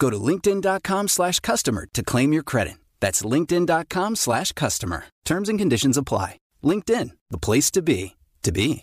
Go to linkedin.com slash customer to claim your credit. That's linkedin.com slash customer. Terms and conditions apply. LinkedIn, the place to be, to be.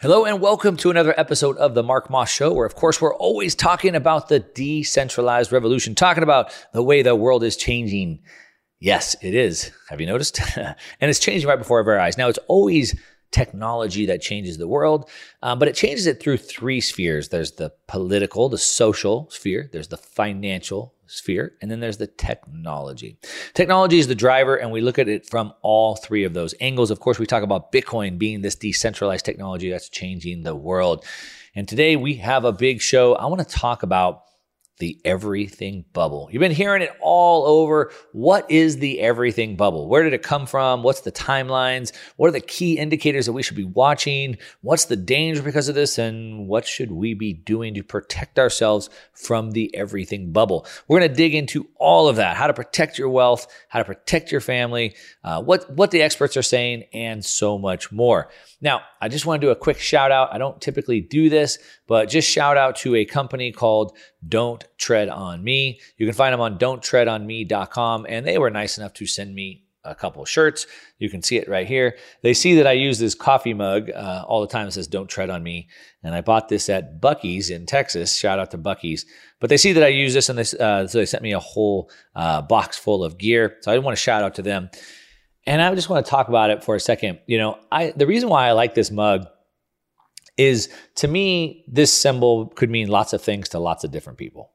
Hello and welcome to another episode of the Mark Moss Show, where of course we're always talking about the decentralized revolution, talking about the way the world is changing. Yes, it is. Have you noticed? and it's changing right before our eyes. Now, it's always technology that changes the world, um, but it changes it through three spheres. There's the political, the social sphere. There's the financial sphere, and then there's the technology. Technology is the driver, and we look at it from all three of those angles. Of course, we talk about Bitcoin being this decentralized technology that's changing the world. And today we have a big show. I want to talk about the everything bubble. You've been hearing it all over. What is the everything bubble? Where did it come from? What's the timelines? What are the key indicators that we should be watching? What's the danger because of this? And what should we be doing to protect ourselves from the everything bubble? We're going to dig into all of that how to protect your wealth, how to protect your family, uh, what, what the experts are saying, and so much more. Now, I just want to do a quick shout out. I don't typically do this, but just shout out to a company called Don't Tread on Me. You can find them on don'ttreadonme.com, and they were nice enough to send me a couple shirts. You can see it right here. They see that I use this coffee mug uh, all the time. It says "Don't tread on me," and I bought this at Buc-ee's in Texas. Shout out to Buc-ee's. But they see that I use this, and they, uh, so they sent me a whole uh, box full of gear. So I want to shout out to them. And I just want to talk about it for a second. You know, I the reason why I like this mug is to me, this symbol could mean lots of things to lots of different people.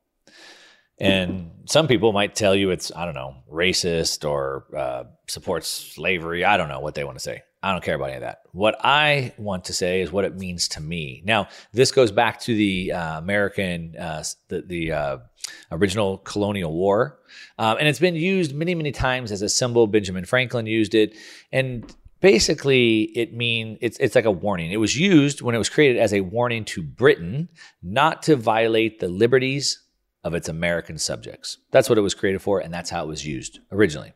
And some people might tell you it's, I don't know, racist or uh, supports slavery. I don't know what they want to say. I don't care about any of that. What I want to say is what it means to me. Now, this goes back to the uh, American, uh, the, the uh, original colonial war. Um, and it's been used many, many times as a symbol. Benjamin Franklin used it. And basically it mean it's it's like a warning. It was used when it was created as a warning to Britain not to violate the liberties of its American subjects. That's what it was created for, and that's how it was used originally.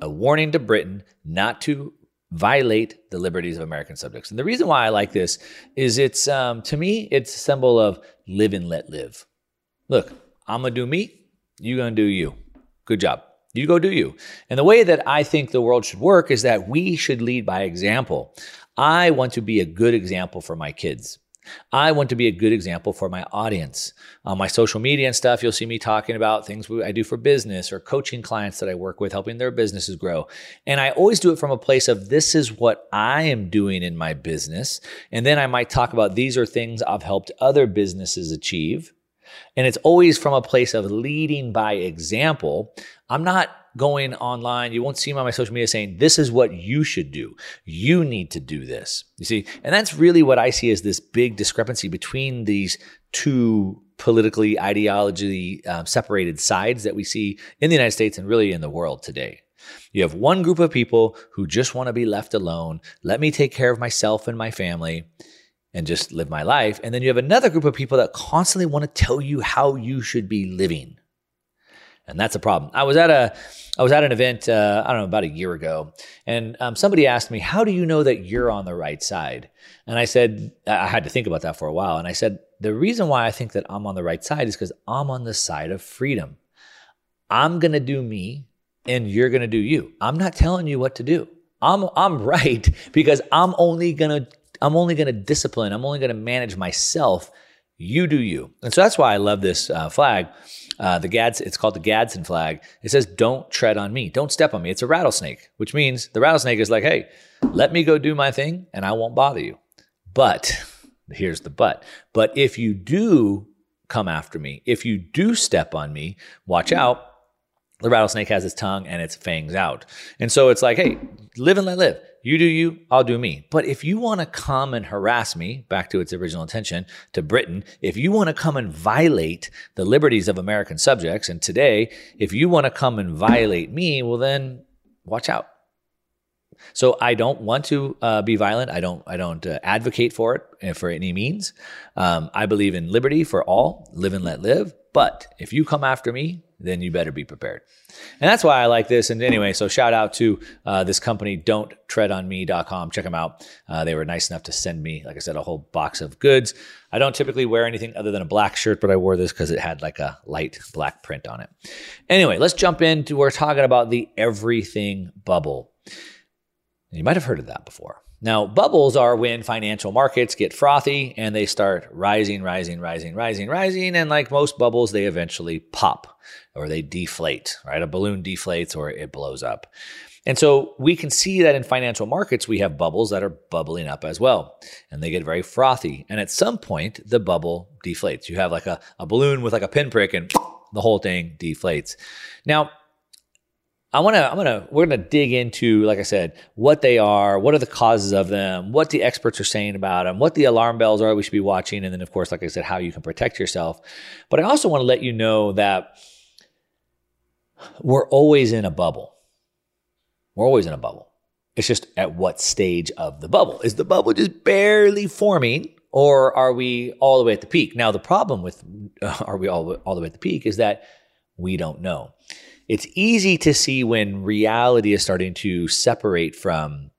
A warning to Britain not to violate the liberties of American subjects. And the reason why I like this is it's um, to me it's a symbol of live and let live. Look, I'm gonna do me, you gonna do you. Good job. You go do you. And the way that I think the world should work is that we should lead by example. I want to be a good example for my kids. I want to be a good example for my audience. On my social media and stuff, you'll see me talking about things I do for business or coaching clients that I work with, helping their businesses grow. And I always do it from a place of this is what I am doing in my business. And then I might talk about these are things I've helped other businesses achieve. And it's always from a place of leading by example. I'm not going online. You won't see me on my social media saying, this is what you should do. You need to do this. You see, and that's really what I see as this big discrepancy between these two politically, ideologically um, separated sides that we see in the United States and really in the world today. You have one group of people who just want to be left alone. Let me take care of myself and my family and just live my life. And then you have another group of people that constantly want to tell you how you should be living. And that's a problem. I was at a I was at an event uh, I don't know about a year ago, and um, somebody asked me, "How do you know that you're on the right side?" And I said I had to think about that for a while, and I said the reason why I think that I'm on the right side is because I'm on the side of freedom. I'm gonna do me, and you're gonna do you. I'm not telling you what to do. I'm I'm right because I'm only gonna I'm only gonna discipline. I'm only gonna manage myself. You do you, and so that's why I love this uh, flag uh, the Gads, it's called the Gadsden flag. It says, "Don't tread on me. Don't step on me." It's a rattlesnake, which means the rattlesnake is like, "Hey, let me go do my thing, and I won't bother you." But here's the but. But if you do come after me, if you do step on me, watch out. The rattlesnake has its tongue and its fangs out, and so it's like, "Hey, live and let live." You do you, I'll do me. But if you want to come and harass me, back to its original intention, to Britain, if you want to come and violate the liberties of American subjects, and today, if you want to come and violate me, well, then watch out. So I don't want to uh, be violent. I don't. I don't uh, advocate for it uh, for any means. Um, I believe in liberty for all. Live and let live. But if you come after me, then you better be prepared. And that's why I like this. And anyway, so shout out to uh, this company, don't tread on me.com. Check them out. Uh, they were nice enough to send me, like I said, a whole box of goods. I don't typically wear anything other than a black shirt, but I wore this because it had like a light black print on it. Anyway, let's jump into, we're talking about the everything bubble. You might have heard of that before. Now, bubbles are when financial markets get frothy and they start rising, rising, rising, rising, rising. And like most bubbles, they eventually pop or they deflate, right? A balloon deflates or it blows up. And so we can see that in financial markets, we have bubbles that are bubbling up as well. And they get very frothy. And at some point, the bubble deflates. You have like a, a balloon with like a pinprick and the whole thing deflates. Now, I want to, I'm going to, we're going to dig into, like I said, what they are, what are the causes of them, what the experts are saying about them, what the alarm bells are we should be watching. And then, of course, like I said, how you can protect yourself. But I also want to let you know that we're always in a bubble. We're always in a bubble. It's just at what stage of the bubble? Is the bubble just barely forming or are we all the way at the peak? Now, the problem with uh, are we all, all the way at the peak is that we don't know it's easy to see when reality is starting to separate from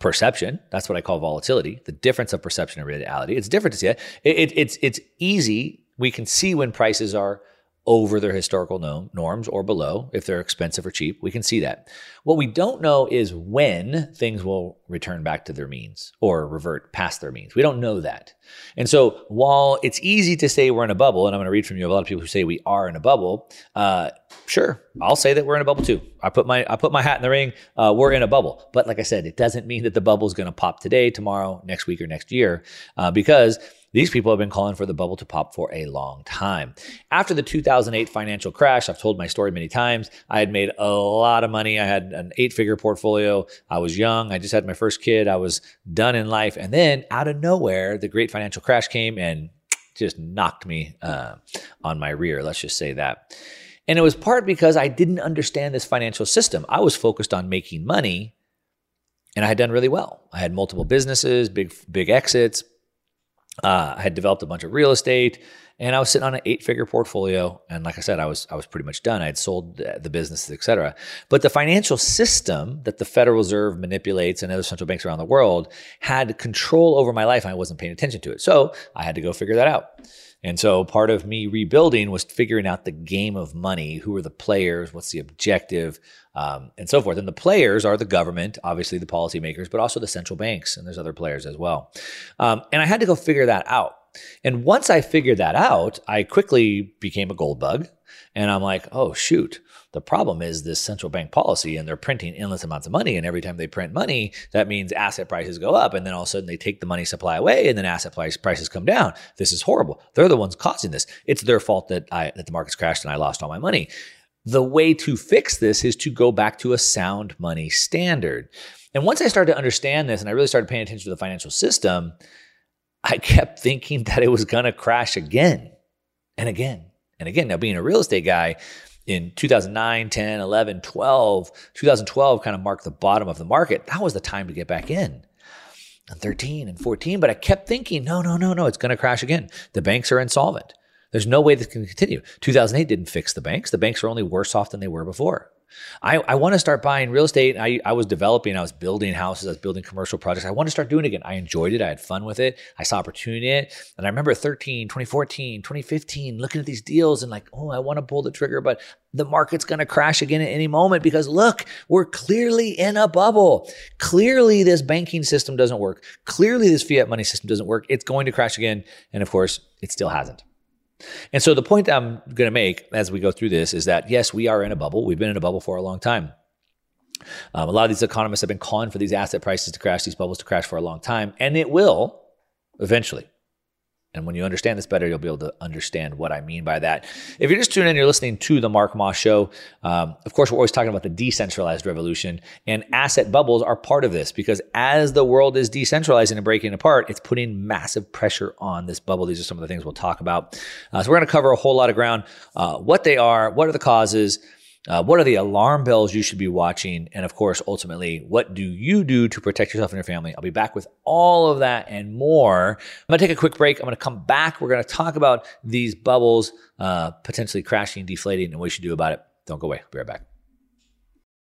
perception. That's what I call volatility, the difference of perception and reality. It's different to see it. it, it it's, it's easy. We can see when prices are over their historical norms or below if they're expensive or cheap. We can see that. What we don't know is when things will return back to their means or revert past their means. We don't know that. And so while it's easy to say we're in a bubble, and I'm going to read from you a lot of people who say we are in a bubble, uh, sure, I'll say that we're in a bubble too. I put my I put my hat in the ring. Uh, we're in a bubble, but like I said, it doesn't mean that the bubble is going to pop today, tomorrow, next week, or next year, uh, because these people have been calling for the bubble to pop for a long time. After the 2008 financial crash, I've told my story many times. I had made a lot of money. I had an eight figure portfolio. I was young. I just had my first kid. I was done in life. And then out of nowhere, the great financial crash came and just knocked me uh, on my rear. Let's just say that. And it was part because I didn't understand this financial system. I was focused on making money and I had done really well. I had multiple businesses, big, big exits, uh, I had developed a bunch of real estate, and I was sitting on an eight-figure portfolio. And like I said, I was I was pretty much done. I had sold the businesses, et cetera. But the financial system that the Federal Reserve manipulates and other central banks around the world had control over my life, and I wasn't paying attention to it. So I had to go figure that out. And so part of me rebuilding was figuring out the game of money. Who are the players? What's the objective? Um, and so forth. And the players are the government, obviously the policymakers, but also the central banks. And there's other players as well. Um, and I had to go figure that out. And once I figured that out, I quickly became a gold bug. And I'm like, oh, shoot. The problem is this central bank policy, and they're printing endless amounts of money. And every time they print money, that means asset prices go up. And then all of a sudden they take the money supply away, and then asset price, prices come down. This is horrible. They're the ones causing this. It's their fault that I that the markets crashed and I lost all my money. The way to fix this is to go back to a sound money standard. And once I started to understand this and I really started paying attention to the financial system, I kept thinking that it was going to crash again and again and again. Now, being a real estate guy in 2009, 10, 11, 12, 2012 kind of marked the bottom of the market. That was the time to get back in. And 13 and 14, but I kept thinking, no, no, no, no, it's going to crash again. The banks are insolvent. There's no way this can continue. 2008 didn't fix the banks. The banks are only worse off than they were before. I, I want to start buying real estate. I, I was developing, I was building houses, I was building commercial projects. I want to start doing it again. I enjoyed it. I had fun with it. I saw opportunity in it. And I remember 13, 2014, 2015, looking at these deals and like, oh, I want to pull the trigger, but the market's going to crash again at any moment because look, we're clearly in a bubble. Clearly, this banking system doesn't work. Clearly, this fiat money system doesn't work. It's going to crash again. And of course, it still hasn't. And so the point I'm going to make as we go through this is that yes, we are in a bubble. We've been in a bubble for a long time. Um, a lot of these economists have been calling for these asset prices to crash, these bubbles to crash for a long time, and it will eventually. And when you understand this better, you'll be able to understand what I mean by that. If you're just tuning in, you're listening to the Mark Moss Show. Um, of course, we're always talking about the decentralized revolution, and asset bubbles are part of this because as the world is decentralizing and breaking apart, it's putting massive pressure on this bubble. These are some of the things we'll talk about. Uh, so we're going to cover a whole lot of ground. Uh, what they are, what are the causes, uh, what are the alarm bells you should be watching? And of course, ultimately, what do you do to protect yourself and your family? I'll be back with all of that and more. I'm going to take a quick break. I'm going to come back. We're going to talk about these bubbles uh, potentially crashing, deflating, and what you should do about it. Don't go away. I'll be right back.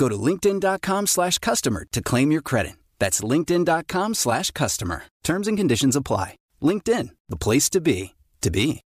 Go to linkedin.com slash customer to claim your credit. That's linkedin.com slash customer. Terms and conditions apply. LinkedIn, the place to be, to be.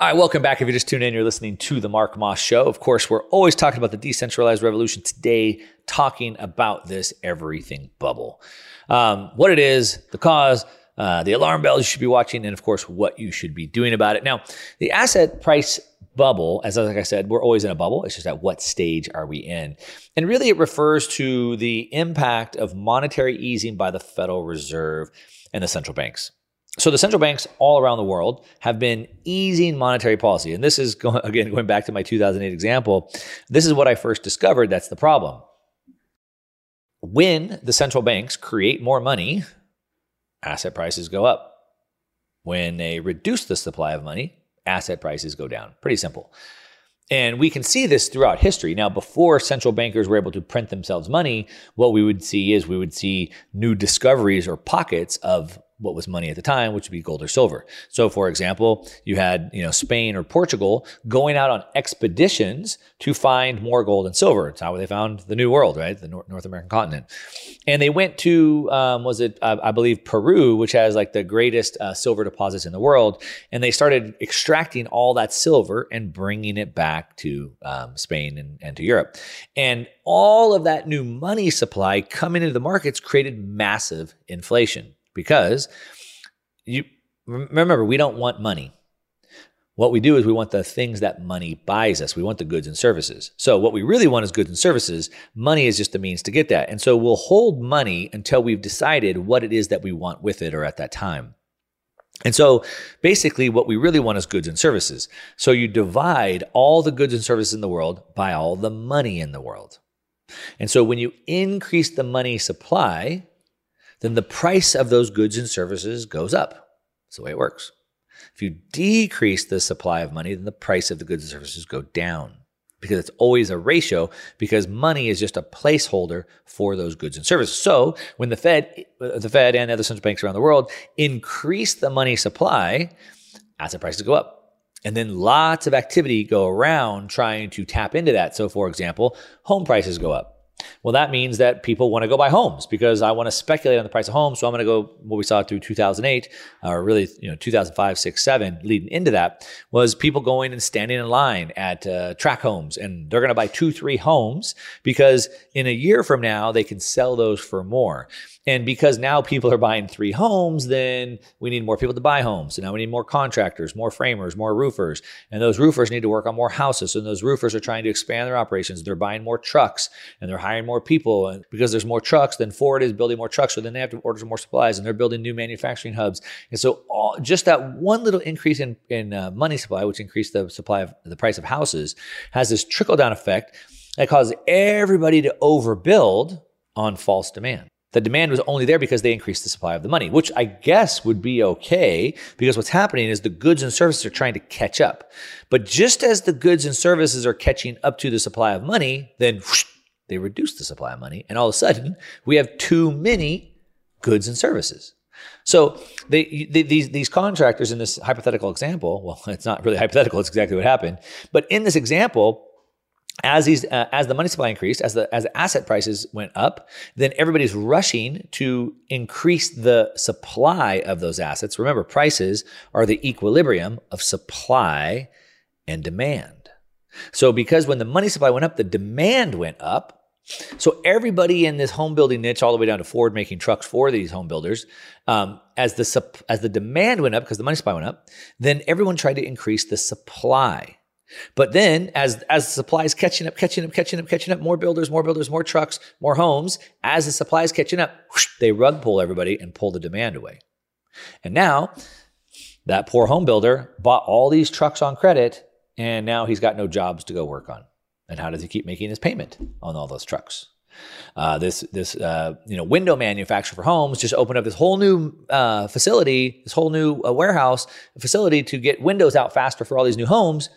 All right, welcome back. If you just tuned in, you're listening to the Mark Moss Show. Of course, we're always talking about the decentralized revolution. Today, talking about this everything bubble, um, what it is, the cause, uh, the alarm bells you should be watching, and of course, what you should be doing about it. Now, the asset price bubble, as like I said, we're always in a bubble. It's just at what stage are we in? And really, it refers to the impact of monetary easing by the Federal Reserve and the central banks. So the central banks all around the world have been easing monetary policy. And this is, going, again, going back to my 2008 example, this is what I first discovered that's the problem. When the central banks create more money, asset prices go up. When they reduce the supply of money, asset prices go down. Pretty simple. And we can see this throughout history. Now, before central bankers were able to print themselves money, what we would see is we would see new discoveries or pockets of what was money at the time, which would be gold or silver. So, for example, you had you know Spain or Portugal going out on expeditions to find more gold and silver. It's how they found the New World, right? The North American continent. And they went to um, was it uh, I believe Peru, which has like the greatest uh, silver deposits in the world, and they started extracting all that silver and bringing it back to um, Spain and, and to Europe. And all of that new money supply coming into the markets created massive inflation because you remember we don't want money. What we do is we want the things that money buys us. We want the goods and services. So what we really want is goods and services. Money is just the means to get that. And so we'll hold money until we've decided what it is that we want with it or at that time. And so basically, what we really want is goods and services. So you divide all the goods and services in the world by all the money in the world. And so when you increase the money supply, then the price of those goods and services goes up. That's the way it works. If you decrease the supply of money, then the price of the goods and services go down because it's always a ratio because money is just a placeholder for those goods and services. So when the Fed, uh, the Fed and other central banks around the world increase the money supply, asset prices go up. And then lots of activity go around trying to tap into that. So for example, home prices go up. Well, that means that people want to go buy homes because I want to speculate on the price of homes. So I'm going to go what we saw through 2008, or really, you know, 2005, 6, 7, leading into that was people going and standing in line at uh, tract homes and they're going to buy two, three homes because in a year from now, they can sell those for more. And because now people are buying three homes, then we need more people to buy homes. So now we need more contractors, more framers, more roofers. And those roofers need to work on more houses. And those roofers are trying to expand their operations. They're buying more trucks and they're hiring more people. And because there's more trucks, then Ford is building more trucks. So then they have to order more supplies and they're building new manufacturing hubs. And so all, just that one little increase in, in uh, money supply, which increased the supply of the price of houses, has this trickle down effect that causes everybody to overbuild on false demand. The demand was only there because they increased the supply of the money, which I guess would be okay because what's happening is the goods and services are trying to catch up. But just as the goods and services are catching up to the supply of money, then whoosh, they reduce the supply of money. And all of a sudden, we have too many goods and services. So they, they, these, these contractors in this hypothetical example, well, it's not really hypothetical, it's exactly what happened. But in this example, as these uh, as the money supply increased as the as the asset prices went up then everybody's rushing to increase the supply of those assets. Remember prices are the equilibrium of supply and demand. So because when the money supply went up the demand went up. So everybody in this home building niche all the way down to ford making trucks for these home builders um, as the as the demand went up because the money supply went up then everyone tried to increase the supply but then as as the supply is catching up, catching up, catching up, catching up, more builders, more builders, more trucks, more homes, as the supply is catching up, whoosh, they rug pull everybody and pull the demand away. And now that poor home builder bought all these trucks on credit and now he's got no jobs to go work on. And how does he keep making his payment on all those trucks? Uh, this this uh, you know window manufacturer for homes just opened up this whole new uh, facility, this whole new uh, warehouse facility to get windows out faster for all these new homes.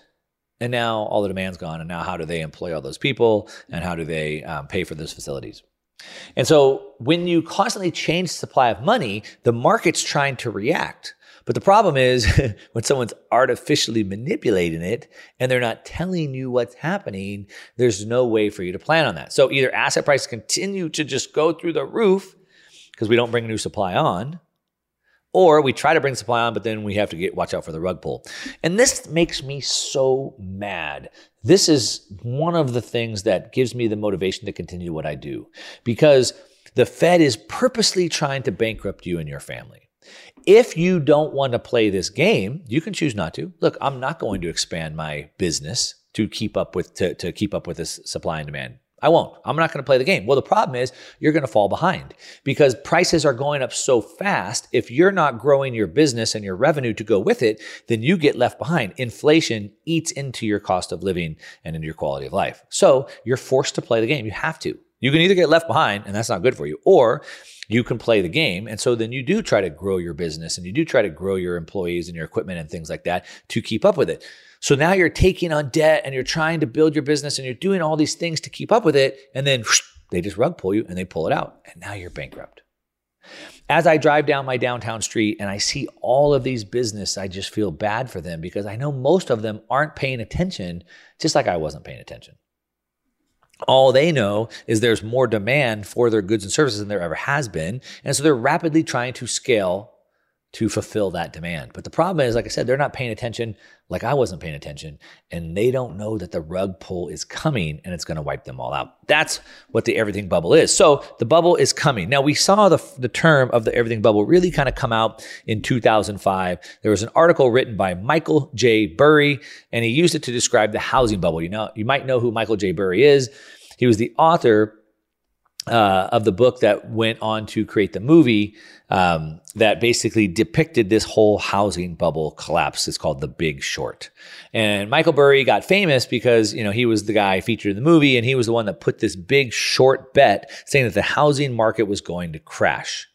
And now all the demand's gone. And now, how do they employ all those people? And how do they um, pay for those facilities? And so, when you constantly change supply of money, the market's trying to react. But the problem is when someone's artificially manipulating it and they're not telling you what's happening, there's no way for you to plan on that. So either asset prices continue to just go through the roof because we don't bring new supply on, or we try to bring supply on, but then we have to get watch out for the rug pull. And this makes me so mad. This is one of the things that gives me the motivation to continue what I do because the Fed is purposely trying to bankrupt you and your family. If you don't want to play this game, you can choose not to. Look, I'm not going to expand my business to keep up with to, to keep up with this supply and demand I won't. I'm not going to play the game. Well, the problem is you're going to fall behind because prices are going up so fast. If you're not growing your business and your revenue to go with it, then you get left behind. Inflation eats into your cost of living and into your quality of life. So you're forced to play the game. You have to. You can either get left behind, and that's not good for you, or you can play the game. And so then you do try to grow your business and you do try to grow your employees and your equipment and things like that to keep up with it. So now you're taking on debt and you're trying to build your business and you're doing all these things to keep up with it. And then whoosh, they just rug pull you and they pull it out. And now you're bankrupt. As I drive down my downtown street and I see all of these business, I just feel bad for them because I know most of them aren't paying attention, just like I wasn't paying attention. All they know is there's more demand for their goods and services than there ever has been. And so they're rapidly trying to scale to fulfill that demand. But the problem is, like I said, they're not paying attention like I wasn't paying attention, and they don't know that the rug pull is coming and it's going to wipe them all out. That's what the everything bubble is. So the bubble is coming. Now, we saw the, the term of the everything bubble really kind of come out in 2005. There was an article written by Michael J. Burry, and he used it to describe the housing bubble. You know, you might know who Michael J. Burry is. He was the author uh, of the book that went on to create the movie um, that basically depicted this whole housing bubble collapse. It's called The Big Short. And Michael Burry got famous because, you know, he was the guy featured in the movie and he was the one that put this big short bet saying that the housing market was going to crash.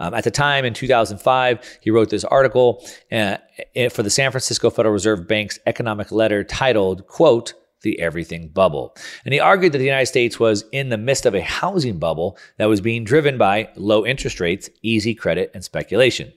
Um, at the time in 2005, he wrote this article uh, for the San Francisco Federal Reserve Bank's economic letter titled, quote, the everything bubble. And he argued that the United States was in the midst of a housing bubble that was being driven by low interest rates, easy credit, and speculation.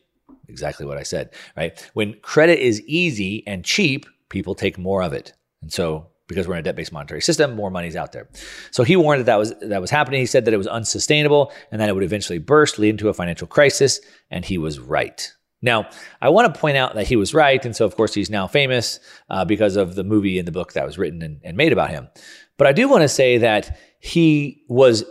Exactly what I said, right? When credit is easy and cheap, people take more of it. And so because we're in a debt-based monetary system, more money's out there. So he warned that that was that was happening. He said that it was unsustainable and that it would eventually burst, leading to a financial crisis, and he was right. Now, I want to point out that he was right. And so, of course, he's now famous uh, because of the movie and the book that was written and, and made about him. But I do want to say that he was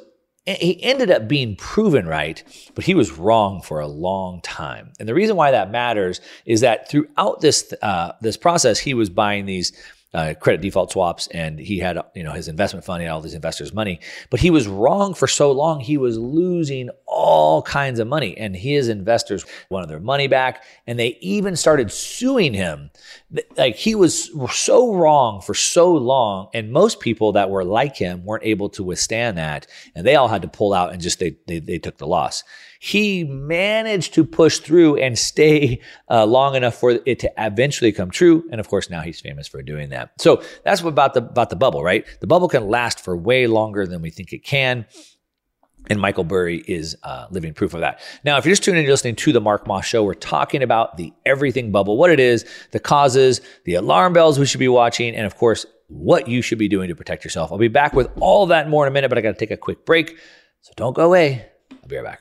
he ended up being proven right, but he was wrong for a long time. And the reason why that matters is that throughout this uh, this process, he was buying these uh, credit default swaps, and he had you know his investment fund, and all these investors' money. But he was wrong for so long; he was losing all kinds of money, and his investors wanted their money back, and they even started suing him. Like he was so wrong for so long, and most people that were like him weren't able to withstand that, and they all had to pull out and just they they, they took the loss he managed to push through and stay uh, long enough for it to eventually come true. And of course, now he's famous for doing that. So that's about the about the bubble, right? The bubble can last for way longer than we think it can. And Michael Burry is uh, living proof of that. Now, if you're just tuning in, you're listening to the Mark Moss Show, we're talking about the everything bubble, what it is, the causes, the alarm bells we should be watching, and of course, what you should be doing to protect yourself. I'll be back with all that more in a minute, but I got to take a quick break. So don't go away. I'll be right back.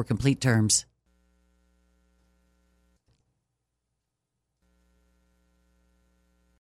for complete terms.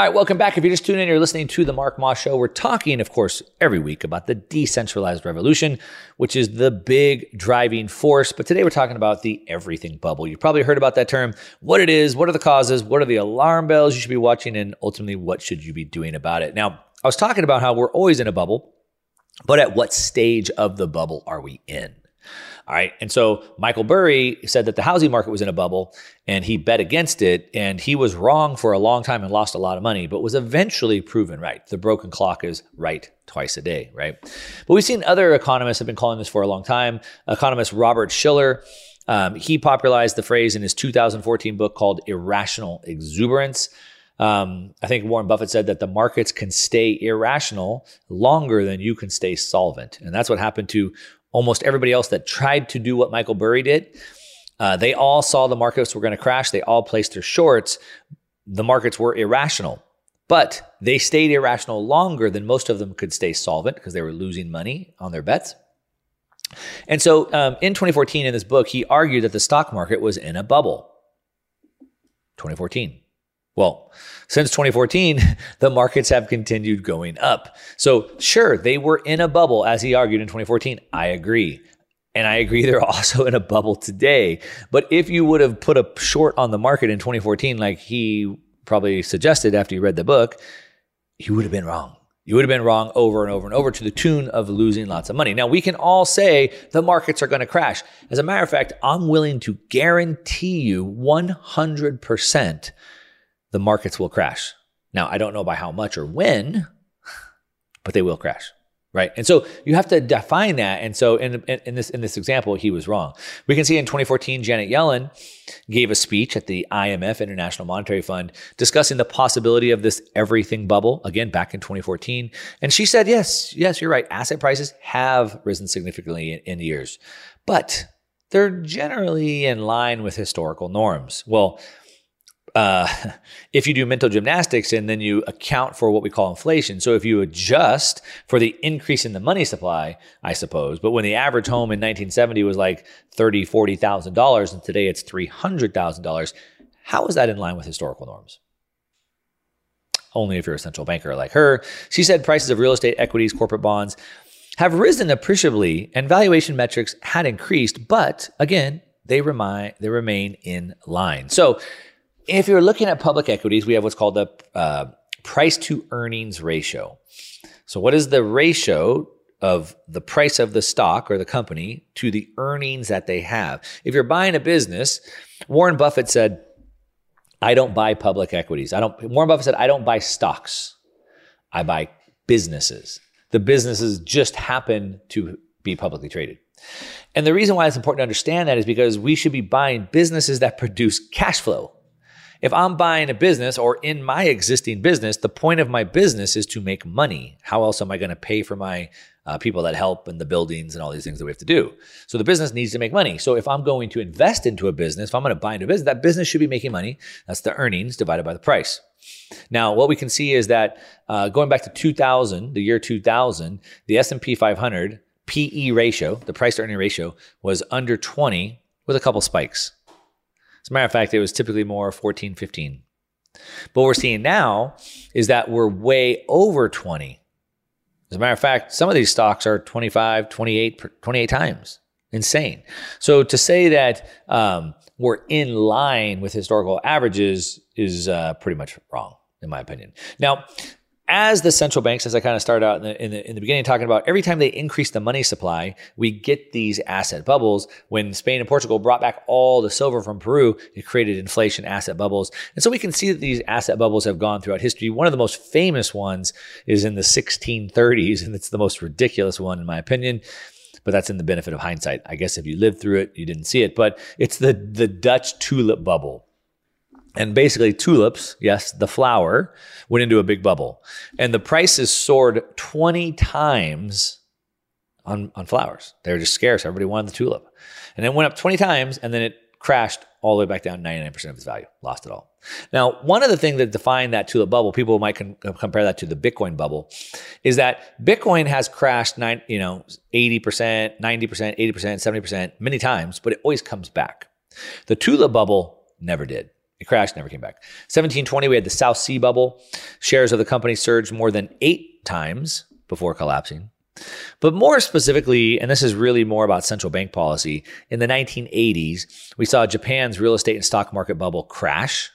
All right, welcome back. If you're just tuning in, you're listening to the Mark Moss Show. We're talking, of course, every week about the decentralized revolution, which is the big driving force. But today we're talking about the everything bubble. You've probably heard about that term, what it is, what are the causes, what are the alarm bells you should be watching, and ultimately, what should you be doing about it? Now, I was talking about how we're always in a bubble, but at what stage of the bubble are we in? All right. And so Michael Burry said that the housing market was in a bubble and he bet against it. And he was wrong for a long time and lost a lot of money, but was eventually proven right. The broken clock is right twice a day, right? But we've seen other economists have been calling this for a long time. Economist Robert Shiller. Um, he popularized the phrase in his 2014 book called Irrational Exuberance. Um, I think Warren Buffett said that the markets can stay irrational longer than you can stay solvent. And that's what happened to almost everybody else that tried to do what Michael Burry did. Uh, they all saw the markets were going to crash. They all placed their shorts. The markets were irrational, but they stayed irrational longer than most of them could stay solvent because they were losing money on their bets. And so um, in 2014, in this book, he argued that the stock market was in a bubble. 2014. Well, since 2014, the markets have continued going up. So, sure, they were in a bubble, as he argued in 2014. I agree. And I agree they're also in a bubble today. But if you would have put a short on the market in 2014, like he probably suggested after you read the book, you would have been wrong. You would have been wrong over and over and over to the tune of losing lots of money. Now, we can all say the markets are going to crash. As a matter of fact, I'm willing to guarantee you 100% the markets will crash. Now, I don't know by how much or when, but they will crash. Right. And so you have to define that. And so in, in, this in this example, he was wrong. We can see in 2014, Janet Yellen gave a speech at the IMF, International Monetary Fund, discussing the possibility of this everything bubble, again, back in 2014. And she said, yes, yes, you're right. Asset prices have risen significantly in, in years, but they're generally in line with historical norms. Well, uh, if you do mental gymnastics and then you account for what we call inflation. So if you adjust for the increase in the money supply, I suppose, but when the average home in 1970 was like thirty, forty thousand dollars, and today it's three hundred thousand dollars, how is that in line with historical norms? Only if you're a central banker like her. She said prices of real estate, equities, corporate bonds have risen appreciably, and valuation metrics had increased, but again, they remain they remain in line. So if you're looking at public equities, we have what's called the uh, price to earnings ratio. So, what is the ratio of the price of the stock or the company to the earnings that they have? If you're buying a business, Warren Buffett said, I don't buy public equities. I don't Warren Buffett said, I don't buy stocks. I buy businesses. The businesses just happen to be publicly traded. And the reason why it's important to understand that is because we should be buying businesses that produce cash flow. If I'm buying a business or in my existing business, the point of my business is to make money. How else am I going to pay for my uh, people that help and the buildings and all these things that we have to do? So the business needs to make money. So if I'm going to invest into a business, if I'm going to buy into a business, that business should be making money. That's the earnings divided by the price. Now, what we can see is that uh, going back to 2000, the year 2000, the S&P 500 PE ratio, the price to earning ratio, was under 20 with a couple spikes. As a matter of fact, it was typically more 14, 15. But what we're seeing now is that we're way over 20. As a matter of fact, some of these stocks are 25, 28, 28 times. Insane. So to say that um, we're in line with historical averages is uh, pretty much wrong, in my opinion. Now, as the central banks, as I kind of started out in the, in the, in the beginning talking about, every time they increase the money supply, we get these asset bubbles. When Spain and Portugal brought back all the silver from Peru, it created inflation asset bubbles. And so we can see that these asset bubbles have gone throughout history. One of the most famous ones is in the 1630s, and it's the most ridiculous one, in my opinion but that's in the benefit of hindsight. I guess if you lived through it, you didn't see it. But it's the the Dutch tulip bubble. And basically, tulips, yes, the flower, went into a big bubble. And the prices soared 20 times on, on flowers. They were just scarce. Everybody wanted the tulip. And it went up 20 times and then it crashed all the way back down 99% of its value, lost it all. Now, one of the things that define that tulip bubble, people might con- uh, compare that to the Bitcoin bubble, is that Bitcoin has crashed nine, you know, 80%, 90%, 80%, 70% many times, but it always comes back. The tulip bubble never did. It crashed, never came back. 1720, we had the South Sea bubble. Shares of the company surged more than eight times before collapsing. But more specifically, and this is really more about central bank policy, in the 1980s, we saw Japan's real estate and stock market bubble crash.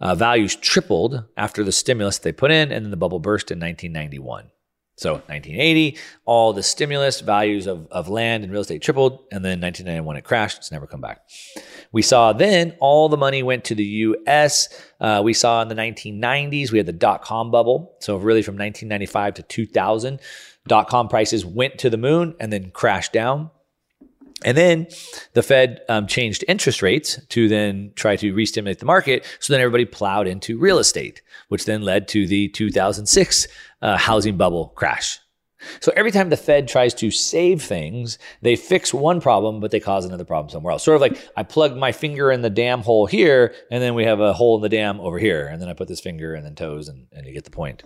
Uh, values tripled after the stimulus they put in, and then the bubble burst in 1991. So 1980, all the stimulus values of, of land and real estate tripled, and then 1991 it crashed. It's never come back. We saw then all the money went to the U.S. Uh, we saw in the 1990s we had the dot com bubble. So really from 1995 to 2000, dot com prices went to the moon and then crashed down. And then the Fed um, changed interest rates to then try to re-stimulate the market. So then everybody plowed into real estate, which then led to the 2006 uh, housing bubble crash. So every time the Fed tries to save things, they fix one problem, but they cause another problem somewhere else. Sort of like I plug my finger in the dam hole here, and then we have a hole in the dam over here. And then I put this finger and then toes, and, and you get the point.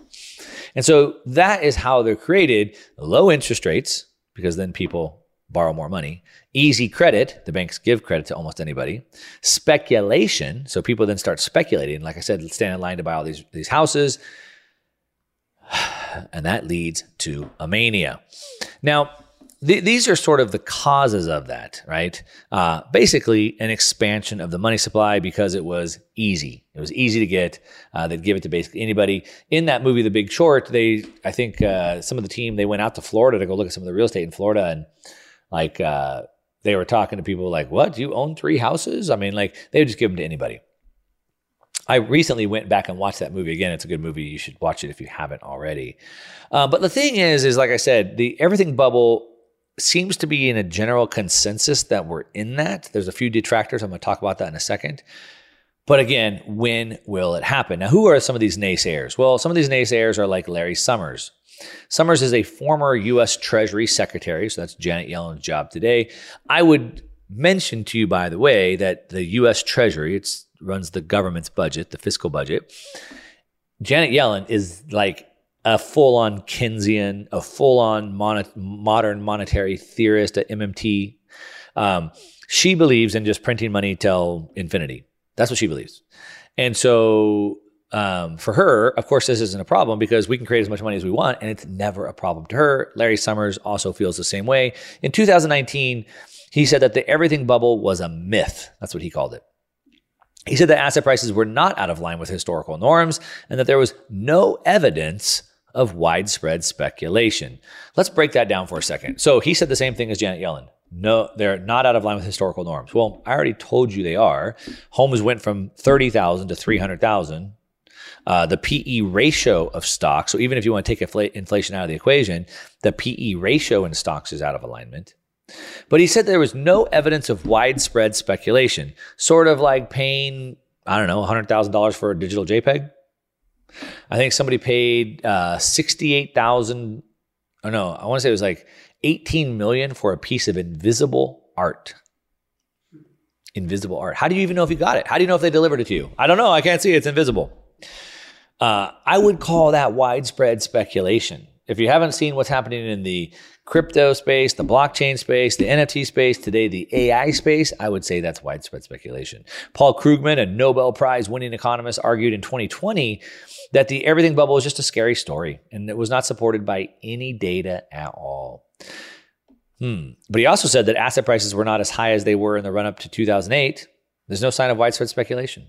And so that is how they're created low interest rates, because then people borrow more money. Easy credit, the banks give credit to almost anybody. Speculation, so people then start speculating. Like I said, stand in line to buy all these, these houses. And that leads to a mania. Now, th- these are sort of the causes of that, right? Uh, basically, an expansion of the money supply because it was easy. It was easy to get. Uh, they'd give it to basically anybody. In that movie, The Big Short, they, I think, uh, some of the team they went out to Florida to go look at some of the real estate in Florida, and like uh, they were talking to people like, "What? Do you own three houses?" I mean, like they would just give them to anybody. I recently went back and watched that movie again. It's a good movie. You should watch it if you haven't already. Uh, but the thing is, is like I said, the everything bubble seems to be in a general consensus that we're in that. There's a few detractors. I'm going to talk about that in a second. But again, when will it happen? Now, who are some of these naysayers? Well, some of these naysayers are like Larry Summers. Summers is a former U.S. Treasury Secretary, so that's Janet Yellen's job today. I would mention to you, by the way, that the U.S. Treasury, it's runs the government's budget, the fiscal budget. Janet Yellen is like a full on Keynesian, a full on mon- modern monetary theorist at MMT. Um, she believes in just printing money till infinity. That's what she believes. And so um, for her, of course, this isn't a problem because we can create as much money as we want, and it's never a problem to her. Larry Summers also feels the same way. In 2019, he said that the everything bubble was a myth. That's what he called it. He said that asset prices were not out of line with historical norms and that there was no evidence of widespread speculation. Let's break that down for a second. So he said the same thing as Janet Yellen. No, they're not out of line with historical norms. Well, I already told you they are. Homes went from 30,000 to 300,000. Uh, the PE ratio of stocks, so even if you want to take infl- inflation out of the equation, the PE ratio in stocks is out of alignment. But he said there was no evidence of widespread speculation, sort of like paying, I don't know, $100,000 for a digital JPEG. I think somebody paid uh, 68,000, oh no, I want to say it was like 18 million for a piece of invisible art. Invisible art. How do you even know if you got it? How do you know if they delivered it to you? I don't know. I can't see it. It's invisible. Uh, I would call that widespread speculation. If you haven't seen what's happening in the crypto space, the blockchain space, the NFT space, today the AI space, I would say that's widespread speculation. Paul Krugman, a Nobel Prize winning economist, argued in 2020 that the everything bubble was just a scary story and it was not supported by any data at all. Hmm. But he also said that asset prices were not as high as they were in the run up to 2008. There's no sign of widespread speculation.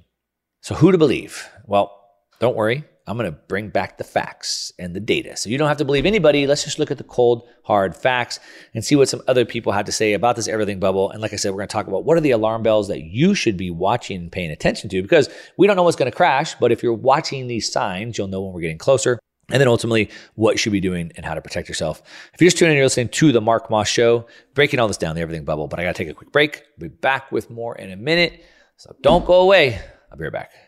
So, who to believe? Well, don't worry. I'm going to bring back the facts and the data. So you don't have to believe anybody. Let's just look at the cold, hard facts and see what some other people have to say about this everything bubble. And like I said, we're going to talk about what are the alarm bells that you should be watching and paying attention to because we don't know what's going to crash. But if you're watching these signs, you'll know when we're getting closer. And then ultimately, what you should be doing and how to protect yourself. If you're just tuning in, you're listening to the Mark Moss Show, breaking all this down, the everything bubble. But I got to take a quick break. We'll be back with more in a minute. So don't go away. I'll be right back.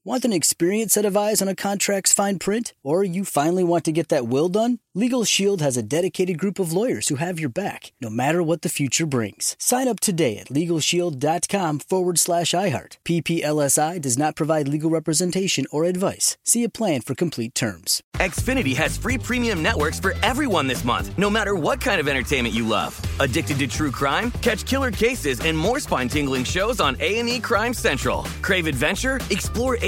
Want an experienced set of eyes on a contract's fine print? Or you finally want to get that will done? Legal Shield has a dedicated group of lawyers who have your back, no matter what the future brings. Sign up today at LegalShield.com forward slash iHeart. PPLSI does not provide legal representation or advice. See a plan for complete terms. Xfinity has free premium networks for everyone this month, no matter what kind of entertainment you love. Addicted to true crime? Catch killer cases and more spine-tingling shows on A&E Crime Central. Crave adventure? Explore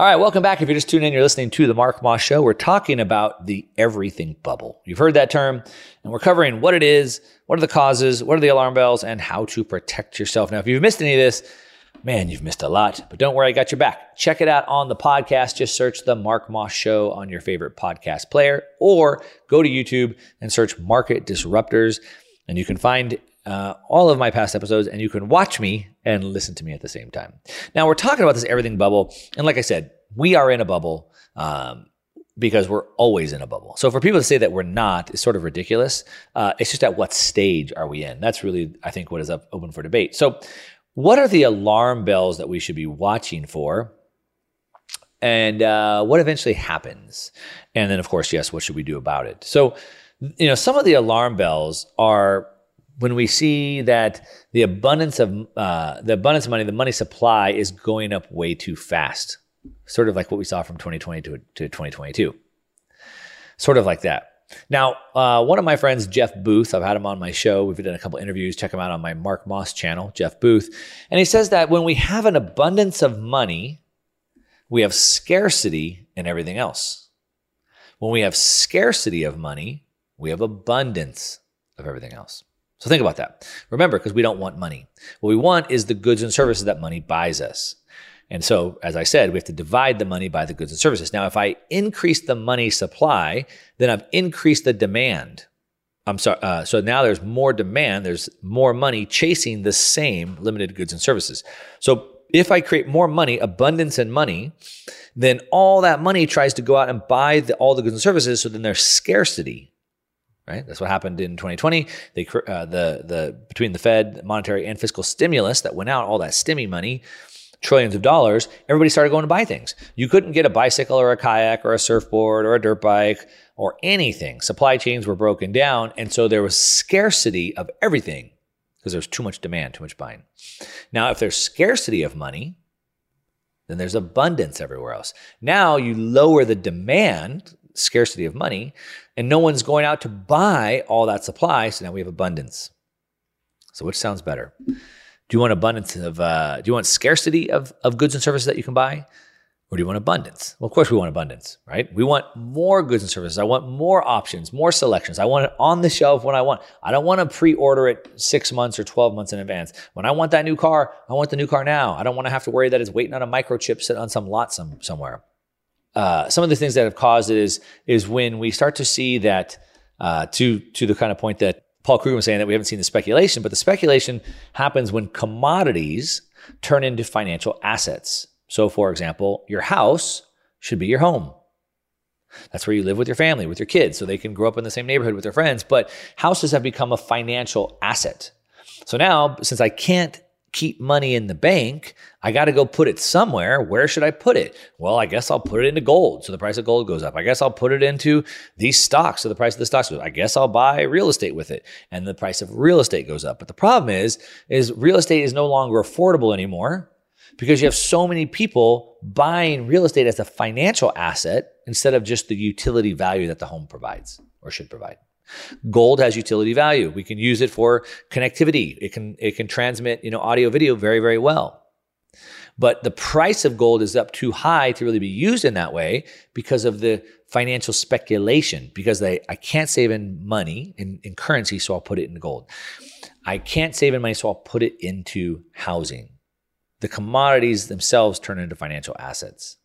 All right, welcome back. If you're just tuning in, you're listening to the Mark Moss Show. We're talking about the everything bubble. You've heard that term, and we're covering what it is, what are the causes, what are the alarm bells, and how to protect yourself. Now, if you've missed any of this, man, you've missed a lot, but don't worry, I got your back. Check it out on the podcast. Just search the Mark Moss Show on your favorite podcast player, or go to YouTube and search Market Disruptors, and you can find uh, all of my past episodes, and you can watch me and listen to me at the same time. Now, we're talking about this everything bubble. And like I said, we are in a bubble um, because we're always in a bubble. So for people to say that we're not is sort of ridiculous. Uh, it's just at what stage are we in? That's really, I think, what is up, open for debate. So, what are the alarm bells that we should be watching for? And uh, what eventually happens? And then, of course, yes, what should we do about it? So, you know, some of the alarm bells are when we see that the abundance of uh, the abundance of money, the money supply is going up way too fast, sort of like what we saw from 2020 to, to 2022, sort of like that. Now, uh, one of my friends, Jeff Booth, I've had him on my show. We've done a couple interviews. Check him out on my Mark Moss channel, Jeff Booth, and he says that when we have an abundance of money, we have scarcity in everything else. When we have scarcity of money, we have abundance of everything else. So think about that. Remember, because we don't want money. What we want is the goods and services that money buys us. And so, as I said, we have to divide the money by the goods and services. Now, if I increase the money supply, then I've increased the demand. I'm sorry. Uh, so now there's more demand. There's more money chasing the same limited goods and services. So if I create more money, abundance and money, then all that money tries to go out and buy the, all the goods and services. So then there's scarcity right? That's what happened in 2020. They uh, the the between the Fed monetary and fiscal stimulus that went out, all that stimmy money, trillions of dollars. Everybody started going to buy things. You couldn't get a bicycle or a kayak or a surfboard or a dirt bike or anything. Supply chains were broken down, and so there was scarcity of everything because there's too much demand, too much buying. Now, if there's scarcity of money, then there's abundance everywhere else. Now you lower the demand, scarcity of money, and no one's going out to buy all that supply. So now we have abundance. So which sounds better? Do you want abundance of? Uh, do you want scarcity of of goods and services that you can buy, or do you want abundance? Well, of course we want abundance, right? We want more goods and services. I want more options, more selections. I want it on the shelf when I want. I don't want to pre-order it six months or twelve months in advance. When I want that new car, I want the new car now. I don't want to have to worry that it's waiting on a microchip sitting on some lot some somewhere uh, some of the things that have caused it is is when we start to see that uh, to to the kind of point that Paul Krugman was saying that we haven't seen the speculation, but the speculation happens when commodities turn into financial assets. So, for example, your house should be your home. That's where you live with your family, with your kids, so they can grow up in the same neighborhood with their friends. But houses have become a financial asset. So now, since I can't keep money in the bank. I got to go put it somewhere. Where should I put it? Well, I guess I'll put it into gold. So the price of gold goes up. I guess I'll put it into these stocks. So the price of the stocks goes up. I guess I'll buy real estate with it. And the price of real estate goes up. But the problem is, is real estate is no longer affordable anymore because you have so many people buying real estate as a financial asset instead of just the utility value that the home provides or should provide. Gold has utility value. We can use it for connectivity. It can it can transmit, you know, audio video very very well. But the price of gold is up too high to really be used in that way because of the financial speculation because they I can't save in money in, in currency, so I'll put it in gold. I can't save in money, so I'll put it into housing. The commodities themselves turn into financial assets.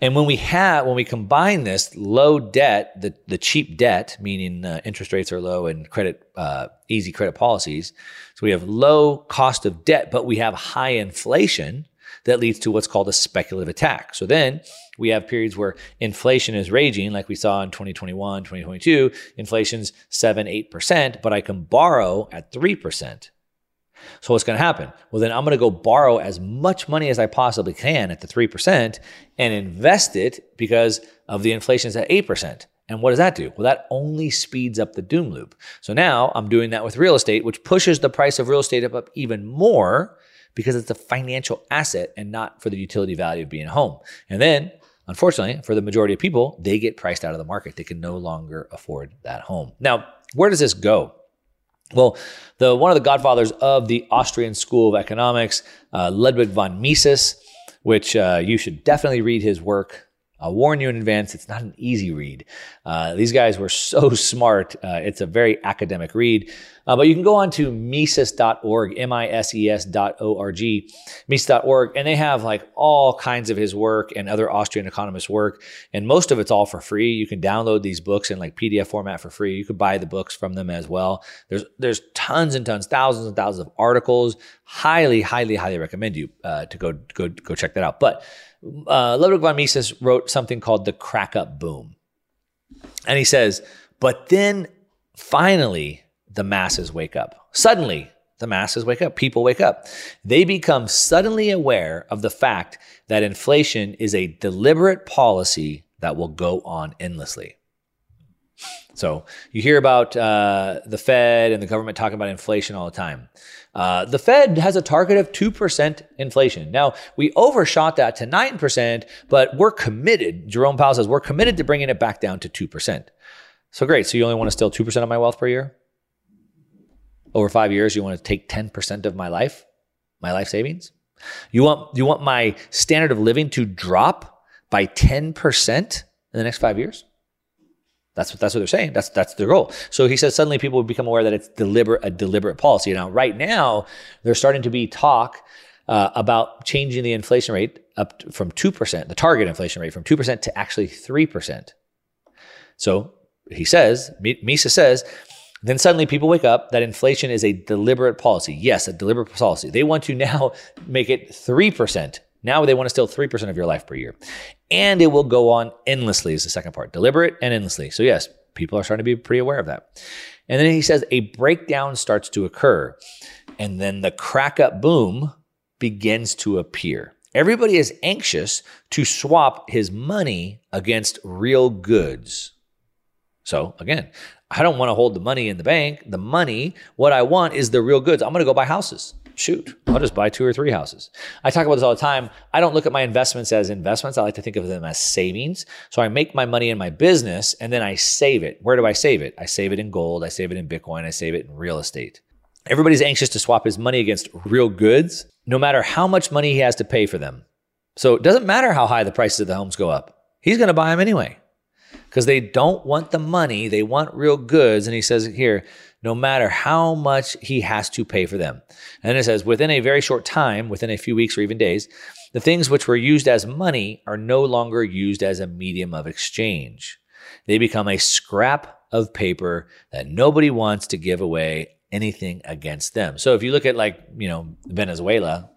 And when we have, when we combine this low debt, the, the cheap debt, meaning uh, interest rates are low and credit, uh, easy credit policies. So we have low cost of debt, but we have high inflation that leads to what's called a speculative attack. So then we have periods where inflation is raging, like we saw in 2021, 2022. Inflation's 7, 8%, but I can borrow at 3%. So what's going to happen? Well, then I'm going to go borrow as much money as I possibly can at the 3% and invest it because of the inflation is at 8%. And what does that do? Well, that only speeds up the doom loop. So now I'm doing that with real estate, which pushes the price of real estate up, up even more because it's a financial asset and not for the utility value of being a home. And then, unfortunately, for the majority of people, they get priced out of the market. They can no longer afford that home. Now, where does this go? Well, the one of the godfathers of the Austrian School of Economics, uh, Ludwig von Mises, which uh, you should definitely read his work. I'll warn you in advance, it's not an easy read. Uh, these guys were so smart. Uh, it's a very academic read. Uh, but you can go on to Mises.org, M-I-S-E-S.org, Mises.org, and they have like all kinds of his work and other Austrian economists' work. And most of it's all for free. You can download these books in like PDF format for free. You could buy the books from them as well. There's there's tons and tons, thousands and thousands of articles. Highly, highly, highly recommend you uh, to go go go check that out. But uh, Ludwig von Mises wrote something called the crack up boom. And he says, but then finally the masses wake up. Suddenly, the masses wake up. People wake up. They become suddenly aware of the fact that inflation is a deliberate policy that will go on endlessly. So you hear about uh, the Fed and the government talking about inflation all the time. Uh, the Fed has a target of 2% inflation. Now, we overshot that to 9%, but we're committed. Jerome Powell says we're committed to bringing it back down to 2%. So great. So you only want to steal 2% of my wealth per year? Over five years, you want to take 10% of my life, my life savings? You want, you want my standard of living to drop by 10% in the next five years? That's what that's what they're saying. That's that's their goal. So he says suddenly people would become aware that it's deliberate a deliberate policy. Now, right now, there's starting to be talk uh, about changing the inflation rate up from two percent, the target inflation rate from two percent to actually three percent. So he says, Mises says, then suddenly people wake up that inflation is a deliberate policy. Yes, a deliberate policy. They want to now make it 3%. Now they want to steal 3% of your life per year. And it will go on endlessly, is the second part. Deliberate and endlessly. So, yes, people are starting to be pretty aware of that. And then he says a breakdown starts to occur. And then the crack up boom begins to appear. Everybody is anxious to swap his money against real goods. So again, I don't want to hold the money in the bank. The money, what I want is the real goods. I'm going to go buy houses. Shoot, I'll just buy two or three houses. I talk about this all the time. I don't look at my investments as investments. I like to think of them as savings. So I make my money in my business and then I save it. Where do I save it? I save it in gold. I save it in Bitcoin. I save it in real estate. Everybody's anxious to swap his money against real goods, no matter how much money he has to pay for them. So it doesn't matter how high the prices of the homes go up. He's going to buy them anyway because they don't want the money, they want real goods. And he says here, no matter how much he has to pay for them. And it says, within a very short time, within a few weeks or even days, the things which were used as money are no longer used as a medium of exchange. They become a scrap of paper that nobody wants to give away anything against them. So if you look at like, you know, Venezuela,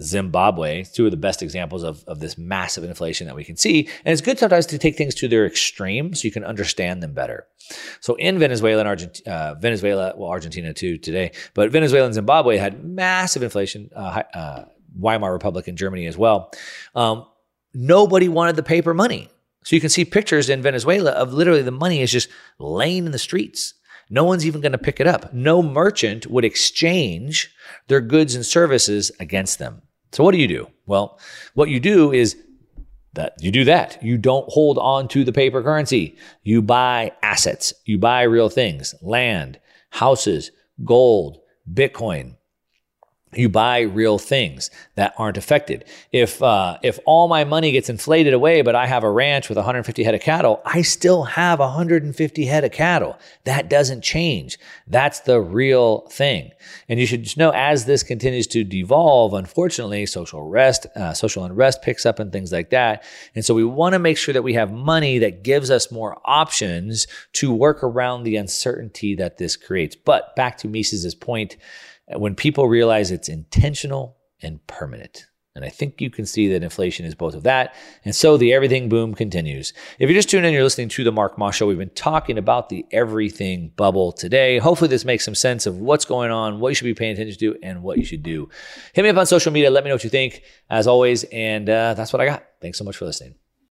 Zimbabwe, two of the best examples of, of this massive inflation that we can see. And it's good sometimes to take things to their extreme so you can understand them better. So in Venezuela and Argentina, uh, Venezuela, well, Argentina too today, but Venezuela and Zimbabwe had massive inflation, uh, uh, Weimar Republic in Germany as well. Um, nobody wanted the paper money. So you can see pictures in Venezuela of literally the money is just laying in the streets. No one's even going to pick it up. No merchant would exchange their goods and services against them. So, what do you do? Well, what you do is that you do that. You don't hold on to the paper currency. You buy assets. You buy real things, land, houses, gold, Bitcoin you buy real things that aren't affected. If uh, if all my money gets inflated away, but I have a ranch with 150 head of cattle, I still have 150 head of cattle. That doesn't change. That's the real thing. And you should just know as this continues to devolve, unfortunately, social rest, uh, social unrest picks up and things like that. And so we want to make sure that we have money that gives us more options to work around the uncertainty that this creates. But back to Mises' point when people realize it's intentional and permanent. And I think you can see that inflation is both of that. And so the everything boom continues. If you're just tuning in, you're listening to the Mark Moss Show. We've been talking about the everything bubble today. Hopefully, this makes some sense of what's going on, what you should be paying attention to, and what you should do. Hit me up on social media. Let me know what you think, as always. And uh, that's what I got. Thanks so much for listening.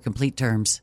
complete terms.